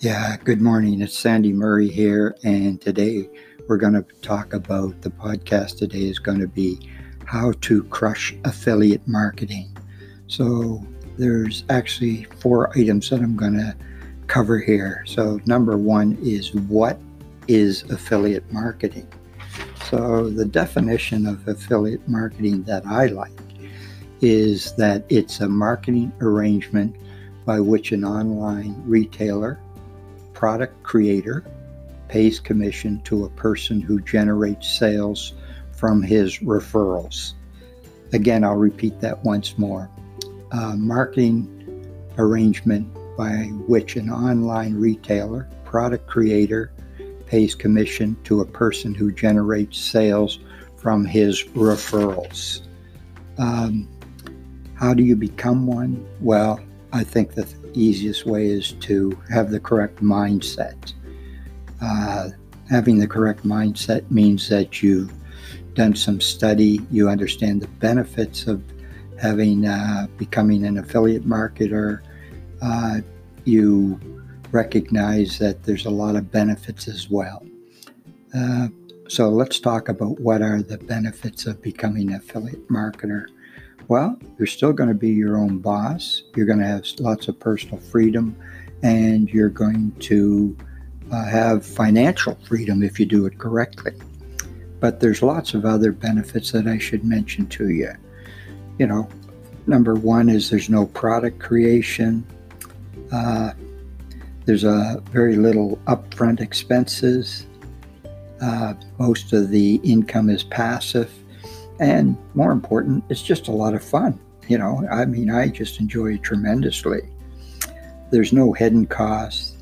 Yeah, good morning. It's Sandy Murray here, and today we're going to talk about the podcast today is going to be how to crush affiliate marketing. So, there's actually four items that I'm going to cover here. So, number one is what is affiliate marketing? So, the definition of affiliate marketing that I like is that it's a marketing arrangement by which an online retailer product creator pays commission to a person who generates sales from his referrals. Again, I'll repeat that once more. A marketing arrangement by which an online retailer, product creator, pays commission to a person who generates sales from his referrals. Um, how do you become one? Well, I think the easiest way is to have the correct mindset. Uh, having the correct mindset means that you've done some study, you understand the benefits of having uh, becoming an affiliate marketer. Uh, you recognize that there's a lot of benefits as well. Uh, so let's talk about what are the benefits of becoming an affiliate marketer. Well, you're still going to be your own boss. You're going to have lots of personal freedom, and you're going to uh, have financial freedom if you do it correctly. But there's lots of other benefits that I should mention to you. You know, number one is there's no product creation. Uh, there's a very little upfront expenses. Uh, most of the income is passive and more important, it's just a lot of fun. You know, I mean, I just enjoy it tremendously. There's no hidden costs,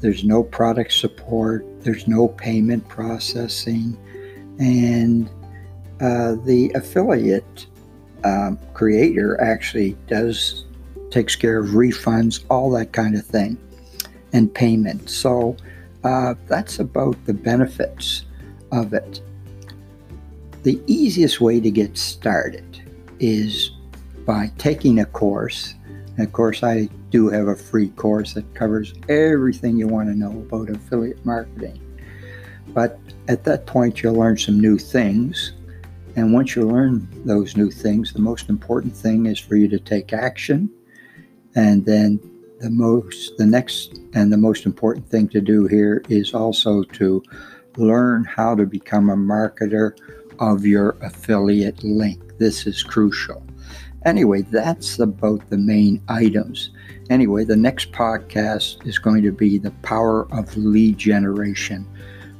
there's no product support, there's no payment processing, and uh, the affiliate um, creator actually does takes care of refunds, all that kind of thing, and payment. So uh, that's about the benefits of it. The easiest way to get started is by taking a course. And of course, I do have a free course that covers everything you want to know about affiliate marketing. But at that point, you'll learn some new things. And once you learn those new things, the most important thing is for you to take action. And then the most, the next and the most important thing to do here is also to learn how to become a marketer of your affiliate link. This is crucial. Anyway, that's about the main items. Anyway, the next podcast is going to be the power of lead generation,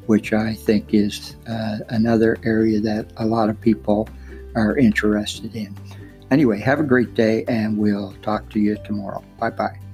which I think is uh, another area that a lot of people are interested in. Anyway, have a great day, and we'll talk to you tomorrow. Bye bye.